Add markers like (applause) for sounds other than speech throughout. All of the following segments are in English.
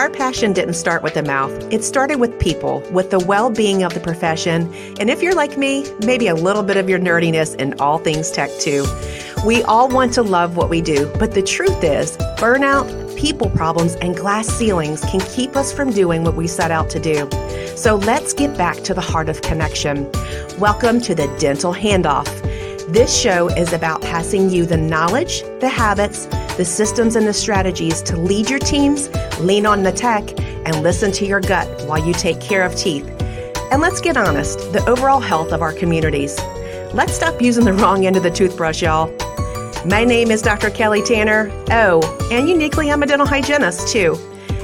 Our passion didn't start with the mouth. It started with people, with the well being of the profession. And if you're like me, maybe a little bit of your nerdiness in all things tech too. We all want to love what we do, but the truth is, burnout, people problems, and glass ceilings can keep us from doing what we set out to do. So let's get back to the heart of connection. Welcome to the Dental Handoff. This show is about passing you the knowledge, the habits, the systems, and the strategies to lead your teams, lean on the tech, and listen to your gut while you take care of teeth. And let's get honest the overall health of our communities. Let's stop using the wrong end of the toothbrush, y'all. My name is Dr. Kelly Tanner. Oh, and uniquely, I'm a dental hygienist too.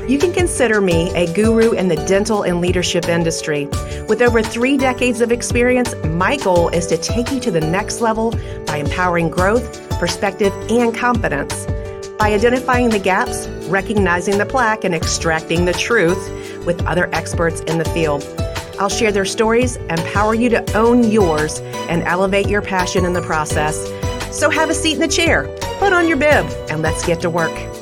You can consider me a guru in the dental and leadership industry. With over three decades of experience, my goal is to take you to the next level by empowering growth, perspective, and confidence. By identifying the gaps, recognizing the plaque, and extracting the truth with other experts in the field. I'll share their stories, empower you to own yours, and elevate your passion in the process. So have a seat in the chair, put on your bib, and let's get to work.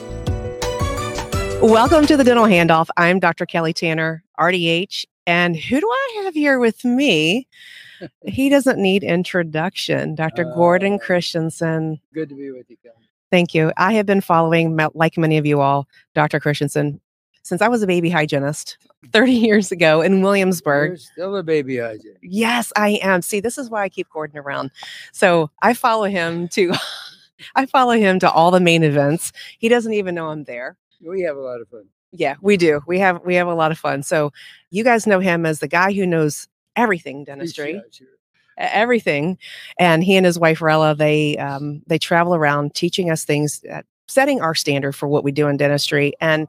Welcome to the Dental Handoff. I'm Dr. Kelly Tanner, RDH. And who do I have here with me? (laughs) he doesn't need introduction. Dr. Uh, Gordon Christensen. Good to be with you, Kelly. Thank you. I have been following, like many of you all, Dr. Christensen since I was a baby hygienist 30 years ago in Williamsburg. You're still a baby hygienist. Yes, I am. See, this is why I keep Gordon around. So I follow him to (laughs) I follow him to all the main events. He doesn't even know I'm there we have a lot of fun. Yeah, we do. We have we have a lot of fun. So you guys know him as the guy who knows everything dentistry. Everything, and he and his wife Rella they um, they travel around teaching us things, uh, setting our standard for what we do in dentistry. And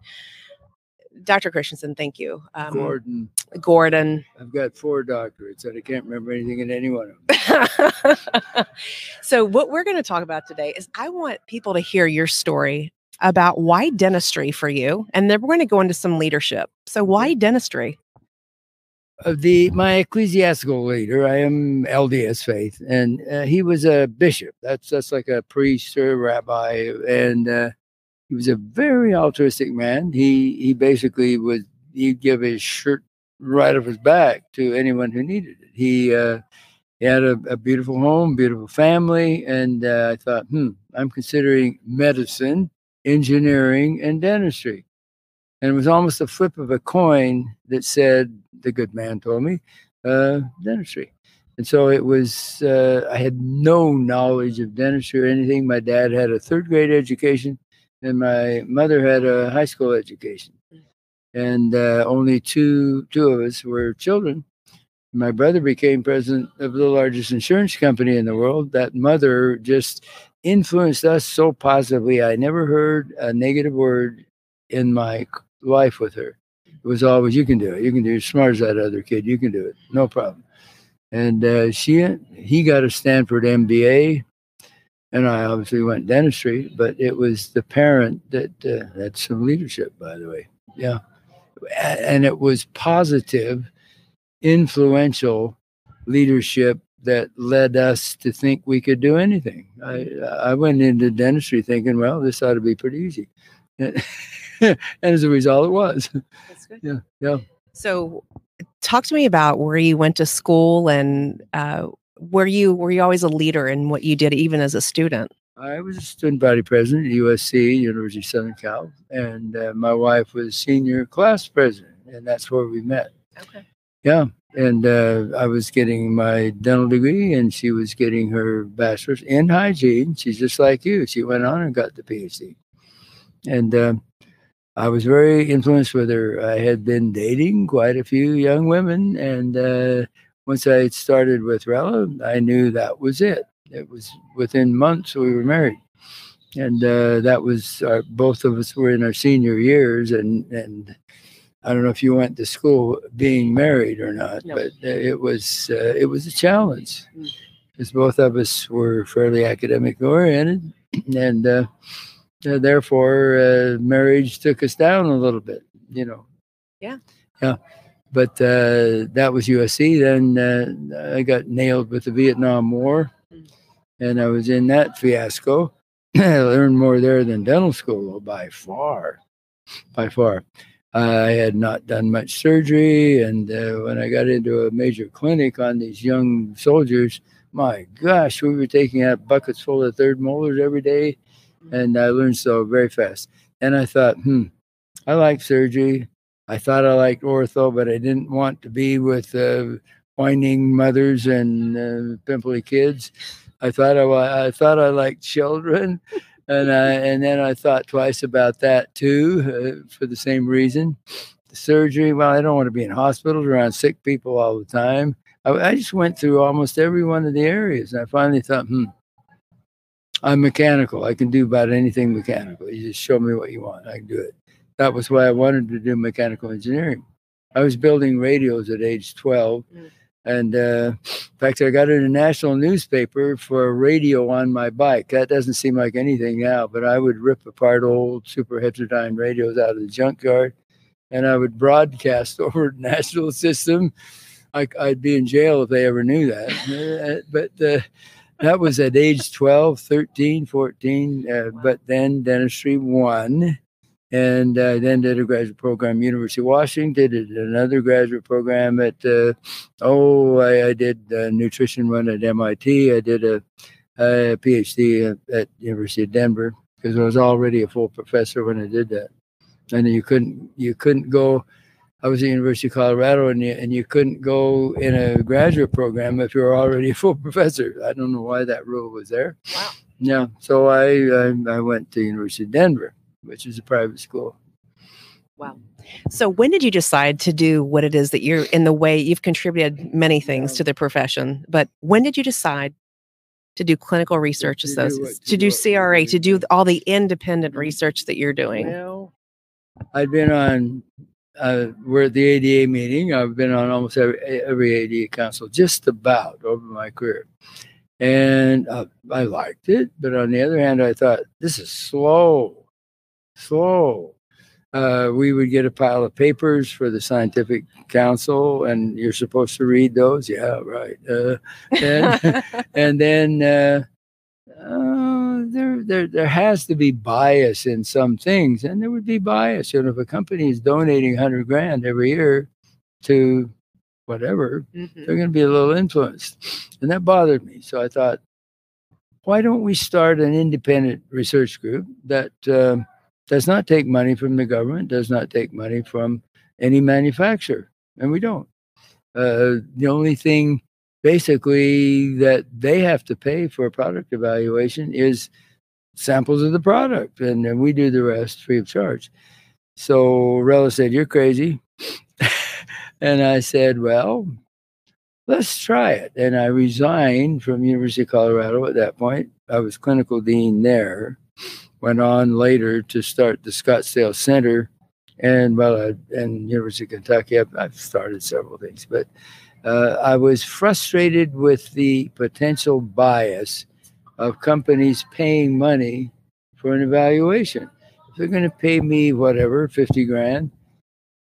Dr. Christensen, thank you. Um, Gordon. Gordon. I've got four doctorates and I can't remember anything in any one of them. (laughs) so, what we're going to talk about today is I want people to hear your story about why dentistry for you, and then we're going to go into some leadership. So, why dentistry? Of the my ecclesiastical leader, I am LDS faith, and uh, he was a bishop. That's that's like a priest or a rabbi, and uh, he was a very altruistic man. He he basically would he'd give his shirt right off his back to anyone who needed it. He uh, he had a, a, beautiful home, beautiful family, and uh, I thought, hmm, I'm considering medicine engineering, and dentistry. And it was almost a flip of a coin that said, the good man told me, uh, dentistry. And so it was, uh, I had no knowledge of dentistry or anything. My dad had a third grade education, and my mother had a high school education. And uh, only two, two of us were children. My brother became president of the largest insurance company in the world. That mother just influenced us so positively. I never heard a negative word in my life with her. It was always, you can do it. You can do it. Smart as that other kid. You can do it. No problem. And uh, she, he got a Stanford MBA, and I obviously went dentistry. But it was the parent that uh, that's some leadership, by the way. Yeah, and it was positive, influential leadership that led us to think we could do anything. I I went into dentistry thinking, well, this ought to be pretty easy, (laughs) and, as a result, it was. Yeah, yeah. So, talk to me about where you went to school and uh, were you were you always a leader in what you did, even as a student? I was a student body president at USC, University of Southern Cal, and uh, my wife was senior class president, and that's where we met. Okay. Yeah, and uh, I was getting my dental degree, and she was getting her bachelor's in hygiene. She's just like you. She went on and got the PhD, and uh, I was very influenced with her. I had been dating quite a few young women, and uh, once I started with Rella, I knew that was it. It was within months we were married, and uh, that was our, both of us were in our senior years, and and I don't know if you went to school being married or not, no. but it was uh, it was a challenge because both of us were fairly academic oriented, and uh, uh, therefore uh, marriage took us down a little bit. You know. Yeah. Yeah. But uh, that was USC. Then uh, I got nailed with the Vietnam War, and I was in that fiasco. (clears throat) I learned more there than dental school by far, by far. I had not done much surgery, and uh, when I got into a major clinic on these young soldiers, my gosh, we were taking out buckets full of third molars every day, and I learned so very fast. And I thought, hmm, I like surgery. I thought I liked ortho, but I didn't want to be with uh, whining mothers and uh, pimply kids. I thought I, I thought I liked children, and I and then I thought twice about that too uh, for the same reason. The surgery. Well, I don't want to be in hospitals around sick people all the time. I, I just went through almost every one of the areas, and I finally thought, hmm, I'm mechanical. I can do about anything mechanical. You just show me what you want, I can do it. That was why I wanted to do mechanical engineering. I was building radios at age 12. Mm. And uh, in fact, I got in a national newspaper for a radio on my bike. That doesn't seem like anything now, but I would rip apart old super heterodyne radios out of the junkyard and I would broadcast (laughs) over national system. I, would be in jail if they ever knew that. (laughs) Uh, but uh, that was at age 12, 13, 14. Uh, but then dentistry won and uh, then did a graduate program University of Washington. Did another graduate program at uh, oh I, I did nutrition one at MIT. I did a, a PhD at, University of Denver because I was already a full professor when I did that. And you couldn't you couldn't go. I was at University of Colorado, and you, and you couldn't go in a graduate program if you were already (laughs) a full professor. I don't know why that rule was there. Wow. Yeah, so I, I, I went to University of Denver which is a private school. Wow. So when did you decide to do what it is that you're in the way you've contributed many things yeah. to the profession, but when did you decide to do clinical research to associates, do to do CRA, to do all the independent mm-hmm. research that you're doing? Well, I've been on uh, we're at the ADA meeting. I've been on almost every, every ADA council, just about over my career. And uh, I liked it. But on the other hand, I thought, this is slow slow. Uh, we would get a pile of papers for the scientific council, and you're supposed to read those. Yeah, right. Uh, and, (laughs) and then uh, uh, there, there, there has to be bias in some things, and there would be bias. You know, if a company is donating hundred grand every year to whatever, mm-hmm. they're going to be a little influenced, and that bothered me. So I thought, why don't we start an independent research group that um, does not take money from the government, does not take money from any manufacturer, and we don't. Uh, the only thing basically that they have to pay for a product evaluation is samples of the product, and then we do the rest free of charge. So Rella said, You're crazy. (laughs) and I said, Well, let's try it. And I resigned from University of Colorado at that point. I was clinical dean there went on later to start the Scottsdale Center, and well, I, and University of Kentucky. I've, I've started several things, but uh, I was frustrated with the potential bias of companies paying money for an evaluation. If they're going to pay me whatever fifty grand,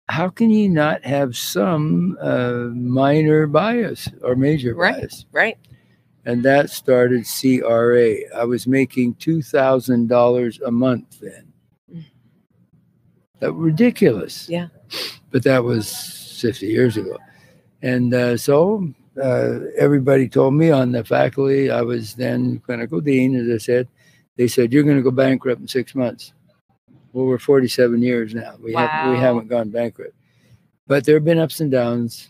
how can you not have some uh, minor bias or major right, bias? Right and that started CRA. I was making two thousand dollars a month then. That ridiculous. Yeah. But that was fifty years ago, and uh, so uh, everybody told me on the faculty. I was then clinical dean, as I said. They said you're going to go bankrupt in six months. Well, we're 47 years now. We wow. have we haven't gone bankrupt, but there have been ups and downs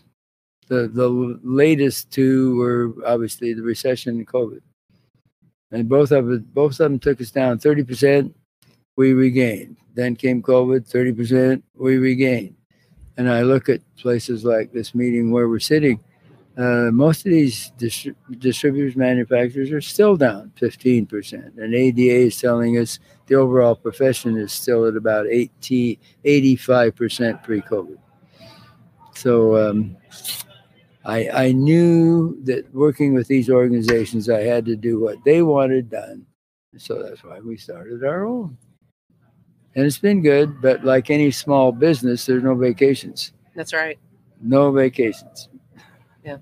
the the latest two were obviously the recession and COVID, and both of it, both of them took us down thirty percent. We regained. Then came COVID, thirty percent. We regained. And I look at places like this meeting where we're sitting. Uh, most of these distri- distributors, manufacturers are still down 15%. And ADA is telling us the overall profession is still at about 80, 85% pre COVID. So, um, I, I knew that working with these organizations, I had to do what they wanted done. So that's why we started our own. And it's been good, but like any small business, there's no vacations. That's right. No vacations. Yeah.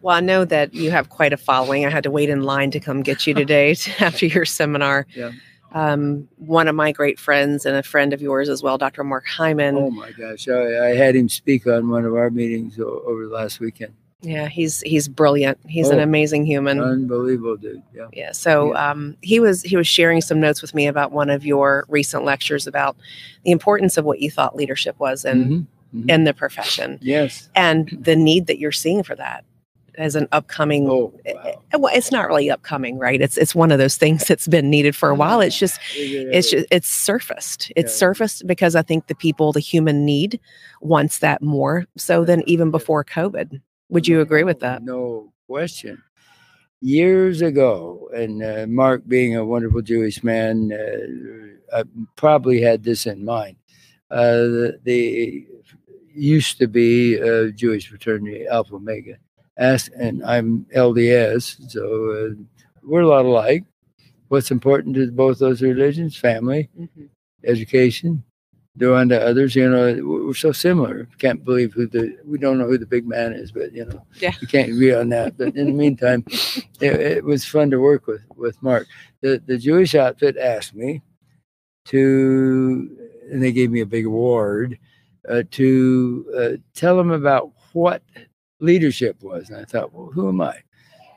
Well, I know that you have quite a following. I had to wait in line to come get you today (laughs) after your seminar. Yeah. Um, one of my great friends and a friend of yours as well, Dr. Mark Hyman. Oh my gosh, I, I had him speak on one of our meetings over the last weekend. Yeah, he's he's brilliant. He's an Oh, amazing human. Unbelievable, dude. Yeah. Yeah. So um, he was he was sharing some notes with me about one of your recent lectures about the importance of what you thought leadership was in Mhm, mhm. in the profession Yes. and the need that you're seeing for that as an upcoming. Oh, wow. eh, Well, it's not really upcoming, right? It's it's one of those things that's been needed for a while. It's just it's just it's surfaced. It's Yeah. surfaced because I think the people, the human need, wants that more so than even before COVID. Would you agree with that? No question. Years ago, and uh, Mark, being a wonderful Jewish man, uh, I probably had this in mind. Uh, the, the used to be a Jewish fraternity, Alpha Omega. Ask, and I'm LDS, so uh, we're a lot alike. What's important to both those religions? Family, education, do unto others. You know, we're we're so similar. Can't believe who the we don't know who the big man is, but you know, Yeah. you can't agree on that. But in the meantime, (laughs) it, it was fun to work with with Mark. The the Jewish outfit asked me to, and they gave me a big award uh, to uh, tell them about what leadership was. And I thought, well, who am I?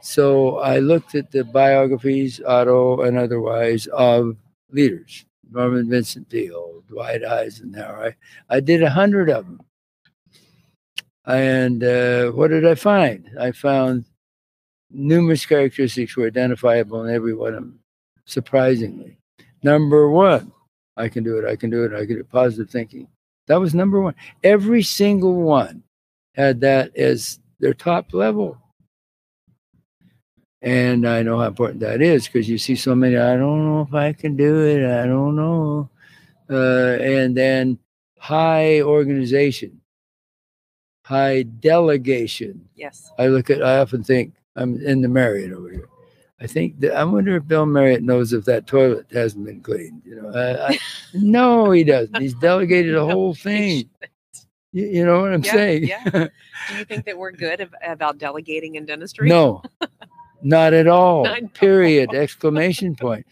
So I looked at the biographies, auto and otherwise, of leaders. Norman Vincent Peale, Dwight Eisenhower. I, I did a hundred of them. And uh, what did I find? I found numerous characteristics were identifiable in every one of them, surprisingly. Number one, I can do it, I can do it, I can do it, positive thinking. That was number one. Every single one had that as their top level. And I know how important that is because you see so many, I don't know if I can do it, I don't know. Uh, and then high organization, high delegation. Yes. I look at, I often think, I'm in the Marriott over here. I think that I wonder if Bill Marriott knows if that toilet hasn't been cleaned. You know, I, I, (laughs) no, he doesn't. He's delegated a whole thing. You, you know what I'm Yeah, saying? yeah. (laughs) Do you think that we're good ab- about delegating in dentistry? no, not at (laughs) all. Not. Period. Exclamation point.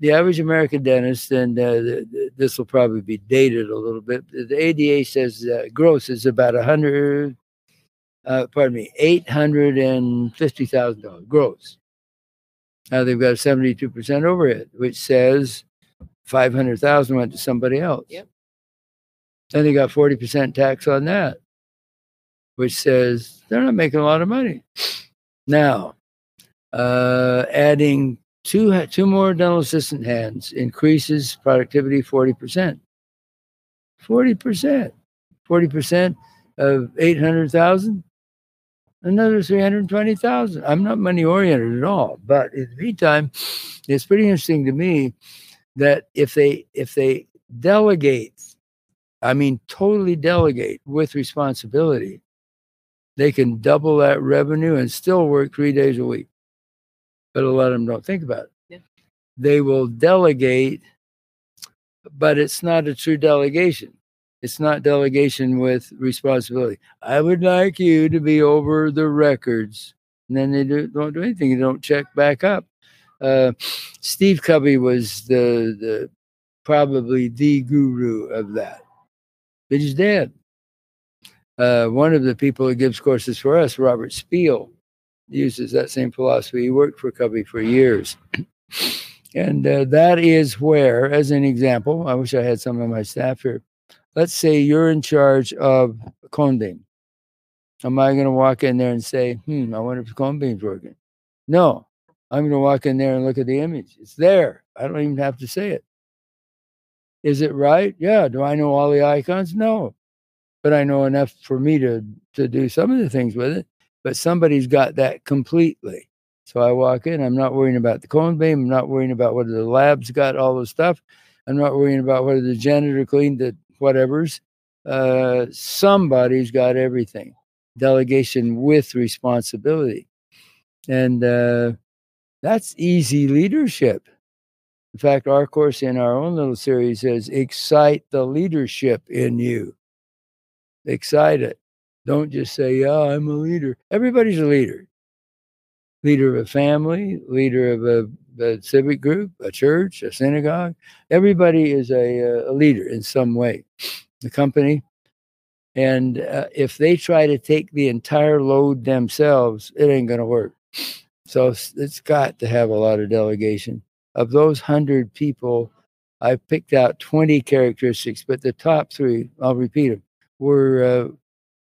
The average American dentist, and uh, th- th- this will probably be dated a little bit. The ADA says uh, gross is about a hundred. Uh, pardon me, eight hundred and fifty thousand dollars gross. Now they've got a seventy-two percent overhead, which says five hundred thousand went to somebody else. Yep. Then they got forty percent tax on that, which says they're not making a lot of money. Now, uh, adding two two more dental assistant hands increases productivity forty percent. Forty percent, forty percent of eight hundred thousand. Another three hundred twenty thousand. I'm not money oriented at all, but in the meantime, it's pretty interesting to me that if they if they delegate, I mean totally delegate with responsibility, they can double that revenue and still work three days a week. But a lot of them don't think about it. Yeah. They will delegate, but it's not a true delegation. It's not delegation with responsibility. I would like you to be over the records. And then they do, don't do anything. They don't check back up. Uh, Steve Covey was the, the probably the guru of that. But he's dead. Uh, one of the people who gives courses for us, Robert Spiel, uses that same philosophy. He worked for Covey for years. (clears throat) and uh, that is where, as an example, I wish I had some of my staff here. Let's say you're in charge of cone. Am I going to walk in there and say, hmm, I wonder if beam's working? No, I'm going to walk in there and look at the image. It's there. I don't even have to say it. Is it right? Yeah. Do I know all the icons? No. But I know enough for me to, to do some of the things with it. But somebody's got that completely. So I walk in, I'm not worrying about the cone beam. I'm not worrying about whether the lab's got all the stuff. I'm not worrying about whether the janitor cleaned the whatever's. Uh, somebody's got everything. Delegation with responsibility. And uh, that's easy leadership. In fact, our course in our own little series says, excite the leadership in you. Excite it. Don't just say, yeah, I'm a leader. Everybody's a leader. Leader of a family, leader of a a civic group, a church, a synagogue. Everybody is a, a leader in some way. The company, and uh, if they try to take the entire load themselves, it ain't going to work. So it's got to have a lot of delegation. Of those hundred people, I picked out 20 characteristics, but the top three, I'll repeat them, were, uh,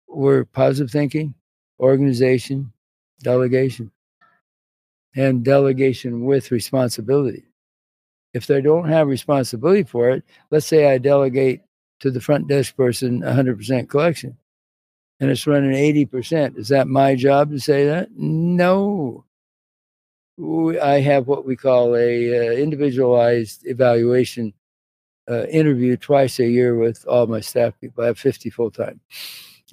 were positive thinking, organization, delegation, and delegation with responsibility. If they don't have responsibility for it, let's say I delegate to the front desk person 100% collection and it's running 80%. Is that my job to say that? No. I have what we call a uh, individualized evaluation uh, interview twice a year with all my staff people. I have 50 full time.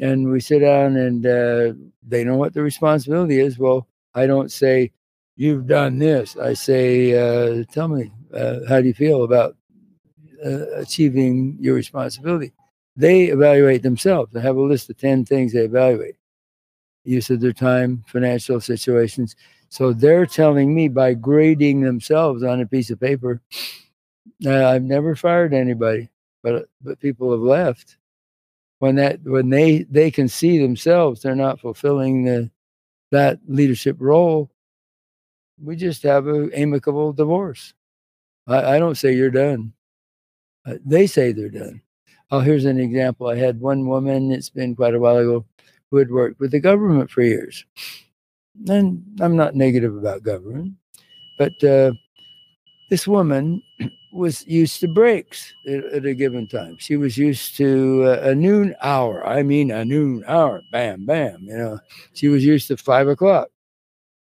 And we sit down and uh, they know what the responsibility is. Well, I don't say, you've done this. I say, uh, tell me, uh, how do you feel about uh, achieving your responsibility. They evaluate themselves. They have a list of 10 things they evaluate use of their time, financial situations. So they're telling me by grading themselves on a piece of paper. I've never fired anybody, but but people have left when that when they they can see themselves they're not fulfilling the that leadership role. We just have an amicable divorce. I, I don't say you're done. Uh, they say they're done. Oh, here's an example. I had one woman, it's been quite a while ago, who had worked with the government for years. And I'm not negative about government, but uh, this woman (clears throat) was used to breaks at, at, a given time. She was used to uh, a noon hour. I mean, a noon hour. Bam, bam. You know, she was used to five o'clock.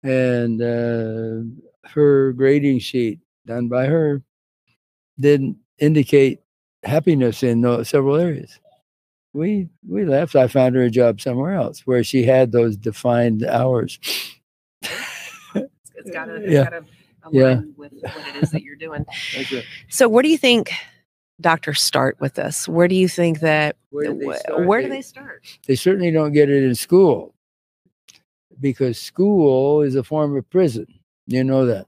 And uh, her grading sheet done by her didn't indicate happiness in several areas. We we left. I found her a job somewhere else where she had those defined hours. it's got to yeah. align yeah. with what it is that you're doing. So, where do you think doctors start with this? Where do you think that? Where do they start? Where do they, they start? They certainly don't get it in school because school is a form of prison. You know that.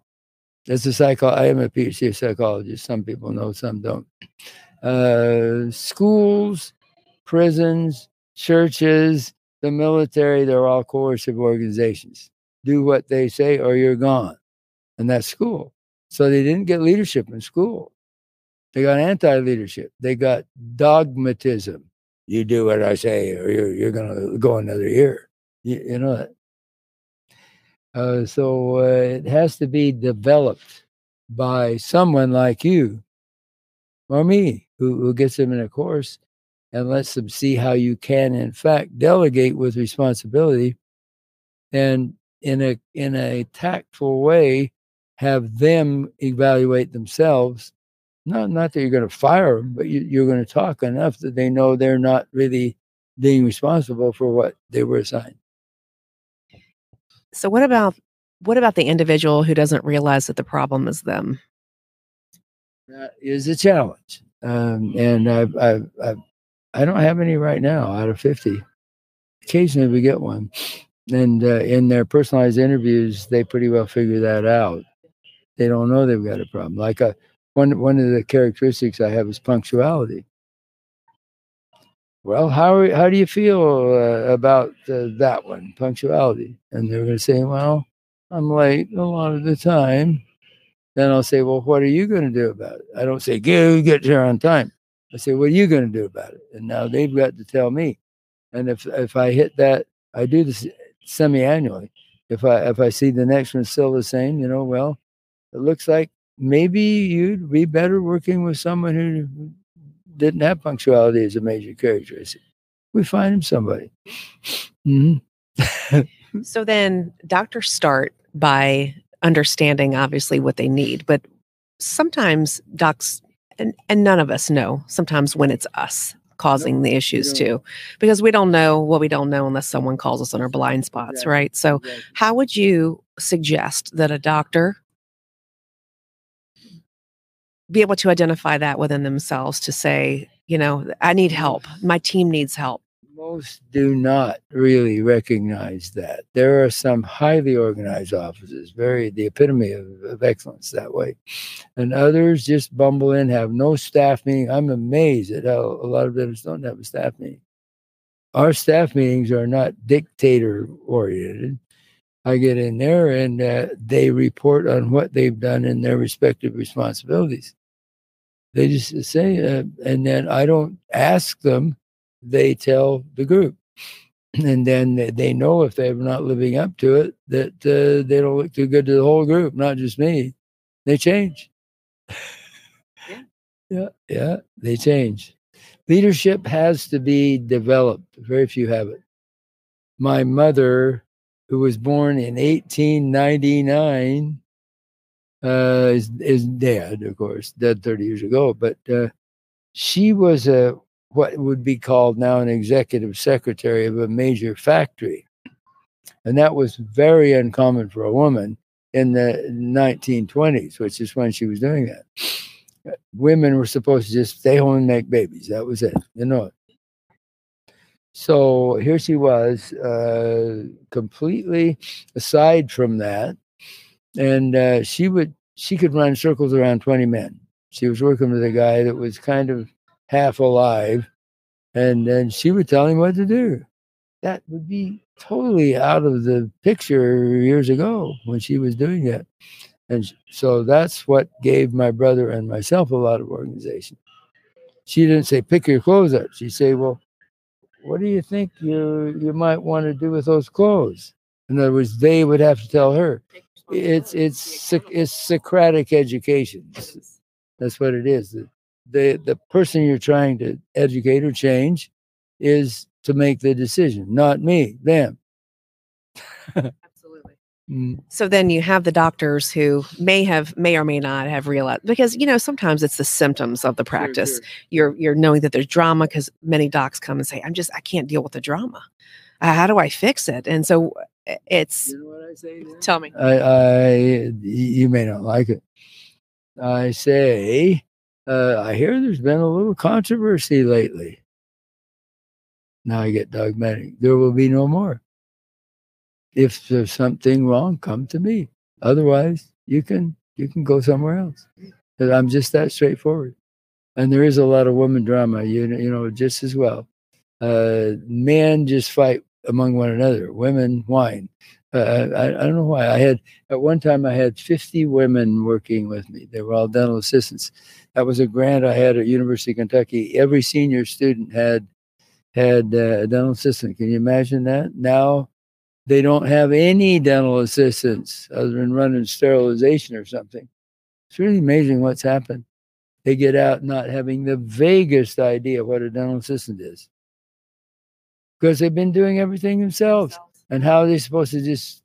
As a psycho, I am a PhD psychologist. Some people know, some don't. Uh, schools, prisons, churches, the military, they're all coercive organizations. Do what they say or you're gone. And that's school. So they didn't get leadership in school. They got anti leadership. They got dogmatism. You do what I say or you're, you're going to go another year. You, you know that. Uh, so uh, it has to be developed by someone like you or me who, who gets them in a course and lets them see how you can, in fact, delegate with responsibility and in a in a tactful way have them evaluate themselves. Not not that you're going to fire them, but you, you're going to talk enough that they know they're not really being responsible for what they were assigned. So what about what about the individual who doesn't realize that the problem is them? That is a challenge, um, and I, I, I, I don't have any right now out of fifty. Occasionally, we get one, and uh, in their personalized interviews, they pretty well figure that out. They don't know they've got a problem. Like a, uh, one one of the characteristics I have is punctuality well, how how do you feel uh, about uh, that one, punctuality? And they're going to say, well, I'm late a lot of the time. Then I'll say, well, what are you going to do about it? I don't say, go get here on time. I say, what are you going to do about it? And now they've got to tell me. And if if I hit that, I do this semi-annually. If I if I see the next one still the same, you know, well, it looks like maybe you'd be better working with someone who didn't have punctuality as a major characteristic. We find him somebody. Mm-hmm. so then doctors start by understanding obviously what they need, but sometimes docs and, and none of us know sometimes when it's us causing the issues too because we don't know what we don't know unless someone calls us on our blind spots right so how would you suggest that a doctor be able to identify that within themselves to say, you know, I need help. My team needs help. Most do not really recognize that. There are some highly organized offices, very the epitome of, of excellence that way. And others just bumble in, have no staff meeting. I'm amazed at how a lot of dentists don't have a staff meeting. Our staff meetings are not dictator oriented. I get in there and uh, they report on what they've done in their respective responsibilities. They just say, uh, and then I don't ask them they tell the group. And then they know if they're not living up to it, that uh, they don't look too good to the whole group, not just me. They change. Yeah. yeah, yeah, they change. Leadership has to be developed. Very few have it. My mother, who was born in 1899, uh, is, is dead, of course, dead 30 years ago, but uh, she was a what would be called now an executive secretary of a major factory. And that was very uncommon for a woman in the 1920s, which is when she was doing that. Women were supposed to just stay home and make babies. That was it. You know. So here she was, uh, completely aside from that, and uh, she would she could run circles around 20 men. She was working with a guy that was kind of half alive, and then she would tell him what to do. That would be totally out of the picture years ago when she was doing that. And so that's what gave my brother and myself a lot of organization. She didn't say, pick your clothes up. She'd say, well, what do you think you, you might want to do with those clothes? In other words, they would have to tell her. It's, it's, it's Socratic education. That's what it is the the the person you're trying to educate or change is to make the decision, not me, them. (laughs) Absolutely. Mm. So then you have the doctors who may have may or may not have realized because you know sometimes it's the symptoms of the practice. Sure, sure. You're you're knowing that there's drama because many docs come and say, "I'm just I can't deal with the drama. Uh, how do I fix it?" And so it's. You know what I say? Tell me. I, I you may not like it. I say uh, I hear there's been a little controversy lately. Now I get dogmatic. There will be no more. If there's something wrong, come to me. Otherwise, you can you can go somewhere else. I'm just that straightforward. And there is a lot of woman drama, you know, you know, just as well. Uh, men just fight among one another. Women whine. Uh, I, I, don't know why. I had at one time I had 50 women working with me. They were all dental assistants. That was a grant I had at University of Kentucky. Every senior student had had uh, a dental assistant. Can you imagine that? Now they don't have any dental assistants other than running sterilization or something. It's really amazing what's happened. They get out not having the vaguest idea what a dental assistant is because they've been doing everything themselves. And how are they supposed to just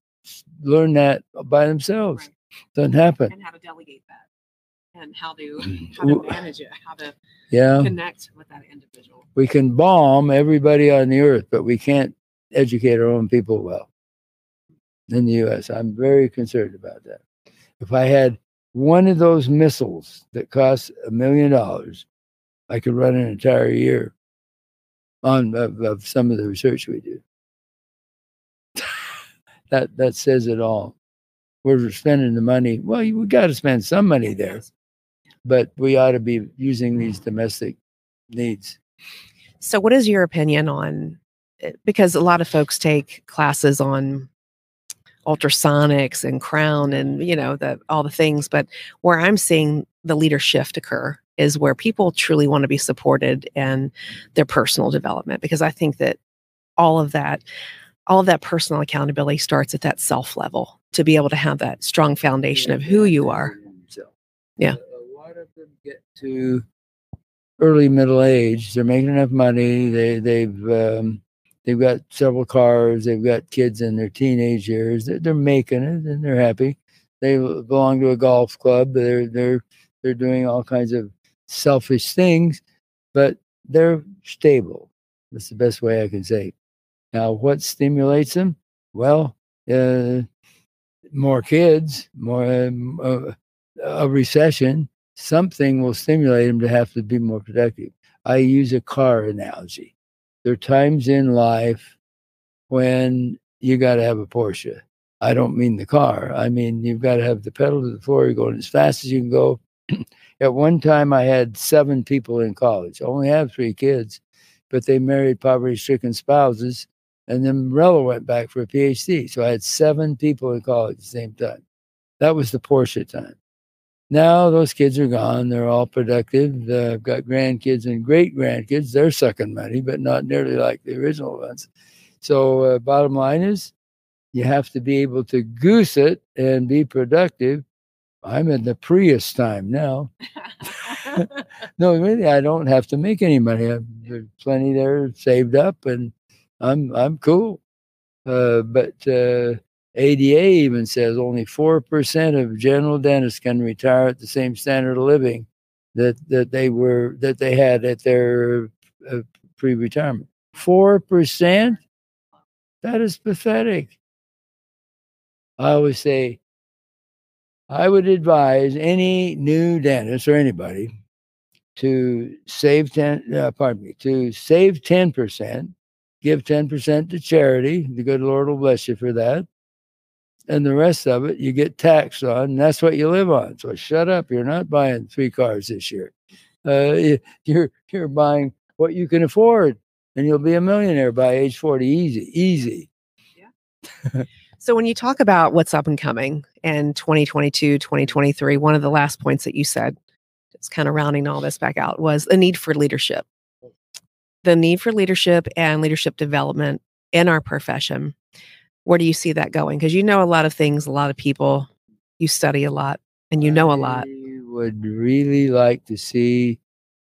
learn that by themselves? Right. Doesn't happen. And how to delegate that, and how to mm. how to manage it, how to yeah connect with that individual. We can bomb everybody on the earth, but we can't educate our own people well. In the U.S., I'm very concerned about that. If I had one of those missiles that costs a million dollars, I could run an entire year on of, of some of the research we do that that says it all. We're spending the money. Well, we got to spend some money there, but we ought to be using these domestic needs. So, what is your opinion on? Eh, because a lot of folks take classes on ultrasonics and crown and you know the all the things, but where I'm seeing the leader shift occur is where people truly want to be supported in their personal development because I think that all of that all of that personal accountability starts at that self level to be able to have that strong foundation of who you are. Yeah. A lot of them get to early middle age. They're making enough money. They they've um, they've got several cars. They've got kids in their teenage years. They're, they're making it and they're happy. They belong to a golf club. They're they're they're doing all kinds of selfish things, but they're stable. That's the best way I can say. Now, what stimulates them? Well, uh, more kids, more um, uh, a recession. Something will stimulate them to have to be more productive. I use a car analogy. there are times in life when you got to have a Porsche. I don't mean the car. I mean, you've got to have the pedal to the floor. You're going as fast as you can go. (clears throat) At one time, I had seven people in college. I only have three kids, but they married poverty stricken spouses. And then Rella went back for a PhD. So I had seven people in college at the same time. That was the Porsche time. Now those kids are gone. They're all productive. Uh, I've got grandkids and great grandkids. They're sucking money, but not nearly like the original ones. So, uh, bottom line is, you have to be able to goose it and be productive. I'm in the Prius time now. (laughs) (laughs) no, really, I don't have to make any money. I've, there's plenty there saved up, and I'm I'm cool. Uh, but uh, ADA even says only four percent of general dentists can retire at the same standard of living that that they were that they had at their uh, pre-retirement. Four percent. That is pathetic. I always say, I would advise any new dentist or anybody to save 10, uh, pardon me, to save 10%, give 10% to charity. The good Lord will bless you for that. And the rest of it you get taxed on, and that's what you live on. So shut up. You're not buying three cars this year. Uh, (laughs) you're you're buying what you can afford, and you'll be a millionaire by age 40. Easy, easy. Yeah. So when you talk about what's up and coming in 2022, 2023, one of the last points that you said, just kind of rounding all this back out, was the need for leadership. The need for leadership and leadership development in our profession. Where do you see that going? Because you know a lot of things, a lot of people, you study a lot, and you know a lot. I would really like to see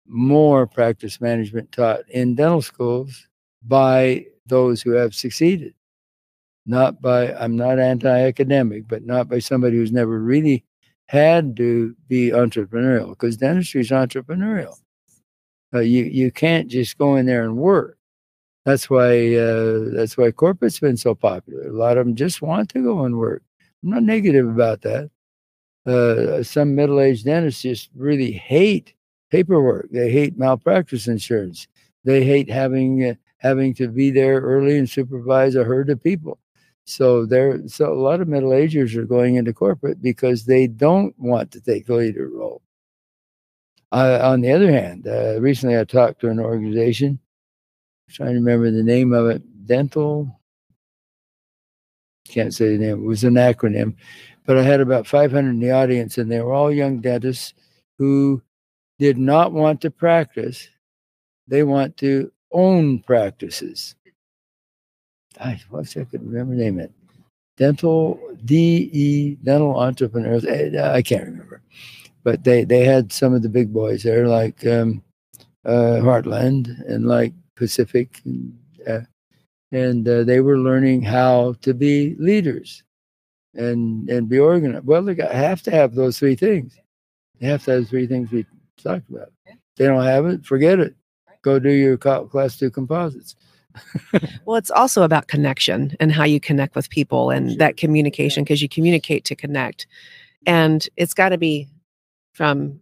more practice management taught in dental schools by those who have succeeded not by i'm not anti-academic but not by somebody who's never really had to be entrepreneurial because dentistry is entrepreneurial uh, you you can't just go in there and work. That's why uh, that's why corporate's been so popular. A lot of them just want to go and work. I'm not negative about that. Uh, some middle-aged dentists just really hate paperwork. They hate malpractice insurance. They hate having uh, having to be there early and supervise a herd of people. So there, so a lot of middle agers are going into corporate because they don't want to take the leader role. Uh, on the other hand, uh, recently I talked to an organization. I'm trying to remember the name of it. Dental. Can't say the name. It was an acronym, but I had about 500 in the audience, and they were all young dentists who did not want to practice. They want to own practices. I wish I could remember the name it. Dental DE Dental Entrepreneurs. Eh, I can't remember, but they they had some of the big boys there, like um, uh, Heartland and like Pacific, and, uh, and uh, they were learning how to be leaders and and be organized. Well, they got, have to have those three things. They have to have three things we talked about. If they don't have it, forget it. Go do your class two composites (laughs) well, it's also about connection and how you connect with people and sure. that communication because you communicate to connect. And it's got to be from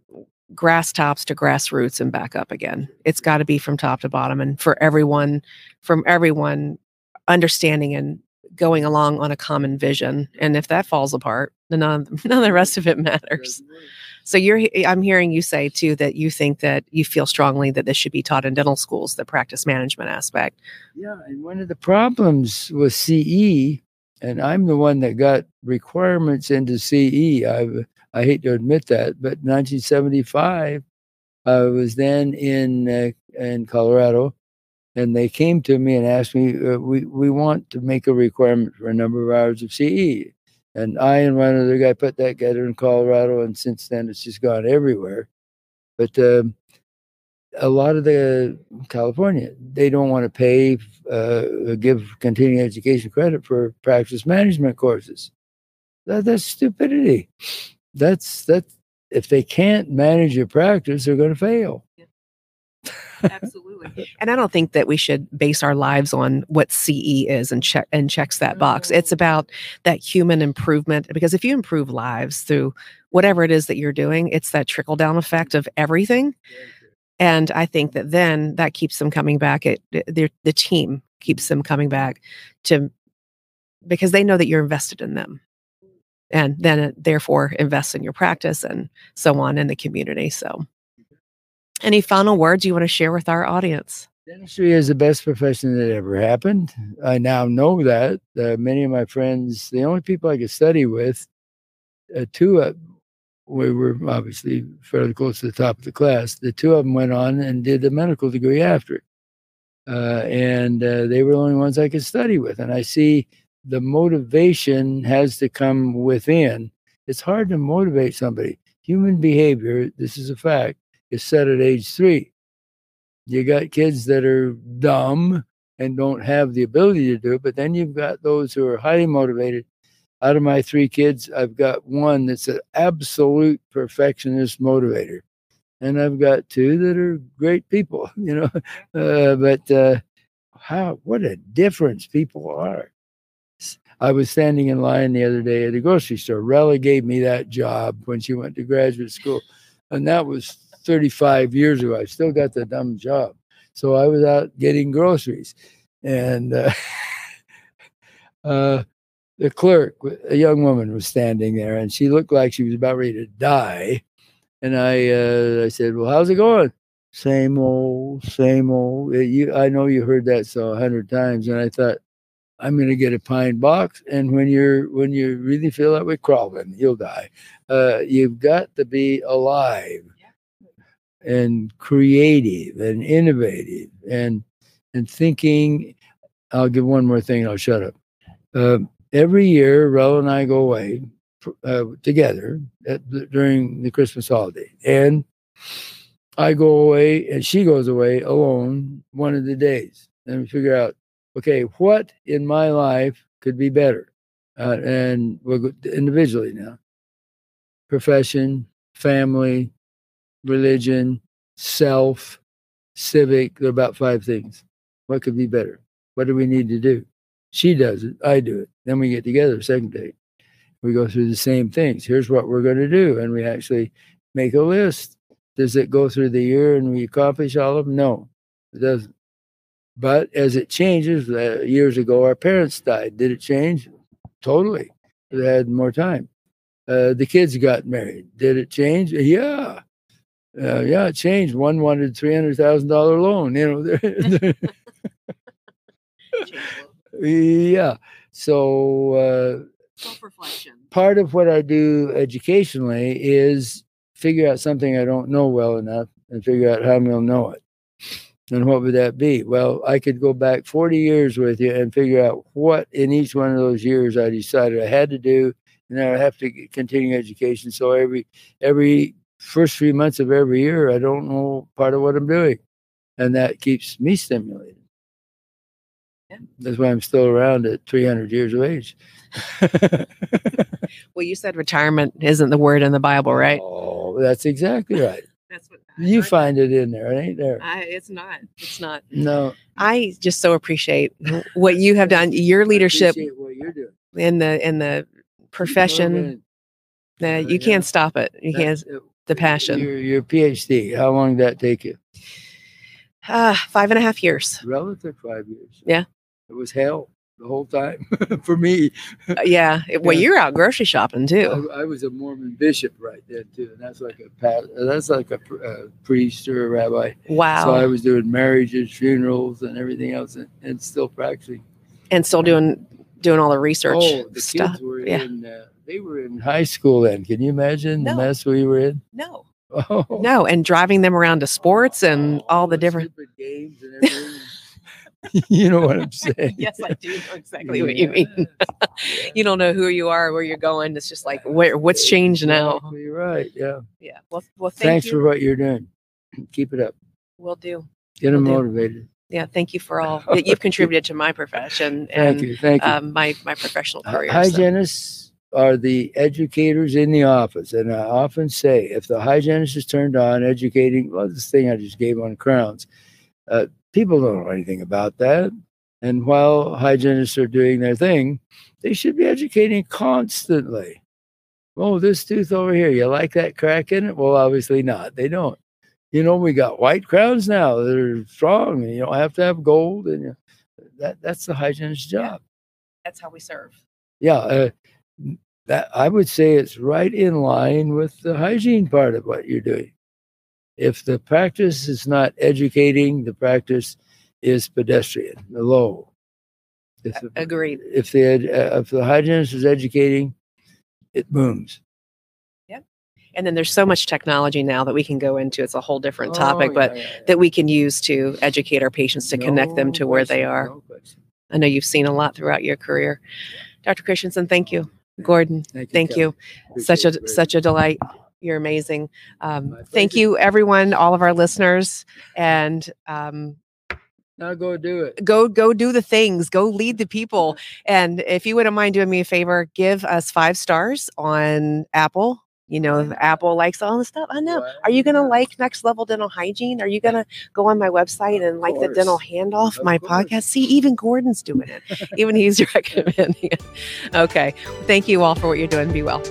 grass tops to grassroots and back up again. It's mm-hmm. got to be from top to bottom and for everyone, from everyone understanding and going along on a common vision. And if that falls apart, then none, (laughs) none of the rest of it matters. So you're I'm hearing you say too that you think that you feel strongly that this should be taught in dental schools, the practice management aspect. Yeah, and one of the problems with CE, and I'm the one that got requirements into CE. I I hate to admit that, but 1975, I was then in uh, in Colorado, and they came to me and asked me, uh, "We we want to make a requirement for a number of hours of CE." And I and one other guy put that together in Colorado, and since then it's just gone everywhere. But uh, a lot of the California, they don't want to pay, uh, give continuing education credit for practice management courses. That, that's stupidity. That's that. If they can't manage your practice, they're going to fail. Absolutely. and I don't think that we should base our lives on what CE is and check and checks that box. It's about that human improvement because if you improve lives through whatever it is that you're doing, it's that trickle down effect of everything. And I think that then that keeps them coming back. It, the, the team keeps them coming back to because they know that you're invested in them and then therefore invest in your practice and so on in the community. So, any final words you want to share with our audience? Dentistry is the best profession that ever happened. I now know that. Uh, many of my friends, the only people I could study with, uh, two, uh, we were obviously fairly close to the top of the class. The two of them went on and did the medical degree after. Uh, and uh, they were the only ones I could study with. And I see the motivation has to come within. It's hard to motivate somebody. Human behavior, this is a fact, is set at age three. You got kids that are dumb and don't have the ability to do it, but then you've got those who are highly motivated. Out of my three kids, I've got one that's an absolute perfectionist motivator. And I've got two that are great people, (laughs) you know. (laughs) Uh, but uh, how, what a difference people are. I was standing in line the other day at a grocery store. Rella gave me that job when she went to graduate school. And that was 35 years ago. I still got the dumb job. So I was out getting groceries. And uh, (laughs) uh, the clerk, a young woman, was standing there and she looked like she was about ready to die. And I, uh, I said, Well, how's it going? Same old, same old. You, I know you heard that so a hundred times. And I thought, I'm going to get a pine box. And when you're when you really feel that way, crawling, you'll die. Uh, you've got to be alive and creative and innovative and and thinking. I'll give one more thing. and I'll shut up. Uh, every year, Rel and I go away uh, together at, during the Christmas holiday, and I go away, and she goes away alone one of the days, and we figure out okay, what in my life could be better? Uh, and we'll individually now profession, family, religion, self, civic. There are about five things. What could be better? What do we need to do? She does it, I do it. Then we get together second day. We go through the same things. Here's what we're going to do. And we actually make a list. Does it go through the year and we accomplish all of them? No, it doesn't. But as it changes, uh, years ago, our parents died. Did it change? Totally. They had more time. Uh, the kids got married. Did it change? Yeah. Uh, yeah, it changed. One wanted three hundred thousand dollar loan. You know, (laughs) yeah. So uh, self-reflection. Part of what I do educationally is figure out something I don't know well enough and figure out how I'm going to know it. And what would that be? Well, I could go back 40 years with you and figure out what in each one of those years I decided I had to do, and I have to continue education. So every every first three months of every year, I don't know part of what I'm doing, and that keeps me stimulated. Yeah. That's why I'm still around at 300 years of age. (laughs) well, you said retirement isn't the word in the Bible, right? Oh, that's exactly right. That's what you find it in there, It ain't there? I, it's not. It's not. No. I just so appreciate what you have done. Your leadership. what you're doing in the in the profession. That you can't stop it. You can't. The passion. Your, your PhD. How long did that take you? Uh, five and a half years. Relative five years. Yeah. It was hell the whole time (laughs) for me. uh, yeah. Well, you're out grocery shopping too. I, I, was a Mormon bishop right then too, and that's like a that's like a, a, priest or a rabbi. Wow. So I was doing marriages, funerals, and everything else, and, and still practicing. And still doing doing all the research oh, the stuff. Kids were yeah. in, uh, they were in high school then. Can you imagine no. the mess we were in? No. (laughs) Oh. No, and driving them around to sports and all the different games and everything. (laughs) you know what I'm saying? yes, I do know exactly yeah. what you mean. (laughs) you don't know who you are, where you're going. It's just like where what's changed now. You're right. Yeah. Yeah. Well, well. Thank Thanks you. for what you're doing. (clears throat) Keep it up. We'll do. Get them we'll motivated. Do. Yeah. Thank you for all that (laughs) you've contributed to my profession and thank you. Thank you. Um, my my professional career. Hygienists so. are the educators in the office, and I often say, if the hygienist is turned on educating, well, this thing I just gave on crowns. Uh, People don't know anything about that. And while hygienists are doing their thing, they should be educating constantly. Oh, this tooth over here, you like that crack in it? Well, obviously not. They don't. You know, we got white crowns now They're strong. And you don't have to have gold, and you that that's the hygienist's job. That's how we serve. Yeah, uh, that I would say it's right in line with the hygiene part of what you're doing. If the practice is not educating, the practice is pedestrian, low. If the, Agreed. if the uh, if the hygienist is educating, it booms. Yep. And then there's so much technology now that we can go into. It's a whole different topic, Oh, but yeah, yeah, yeah. that we can use to educate our patients to connect them No to where they are. no. I know you've seen a lot throughout your career. Dr. Christensen, thank you. Gordon, thank Kelly. you. Such a Appreciate it very such a delight. You're amazing. Um, thank you, everyone, all of our listeners, and um, Now go do it. go go do the things. Go lead the people. And if you wouldn't mind doing me a favor, give us five stars on Apple. You know, Apple likes all the stuff. I know. Are you going to like Next Level Dental Hygiene? Are you going to go on my website and like the dental handoff, Of my course. podcast? See, even Gordon's doing it. even he's (laughs) recommending it. Okay. Thank you all for what you're doing. Be well.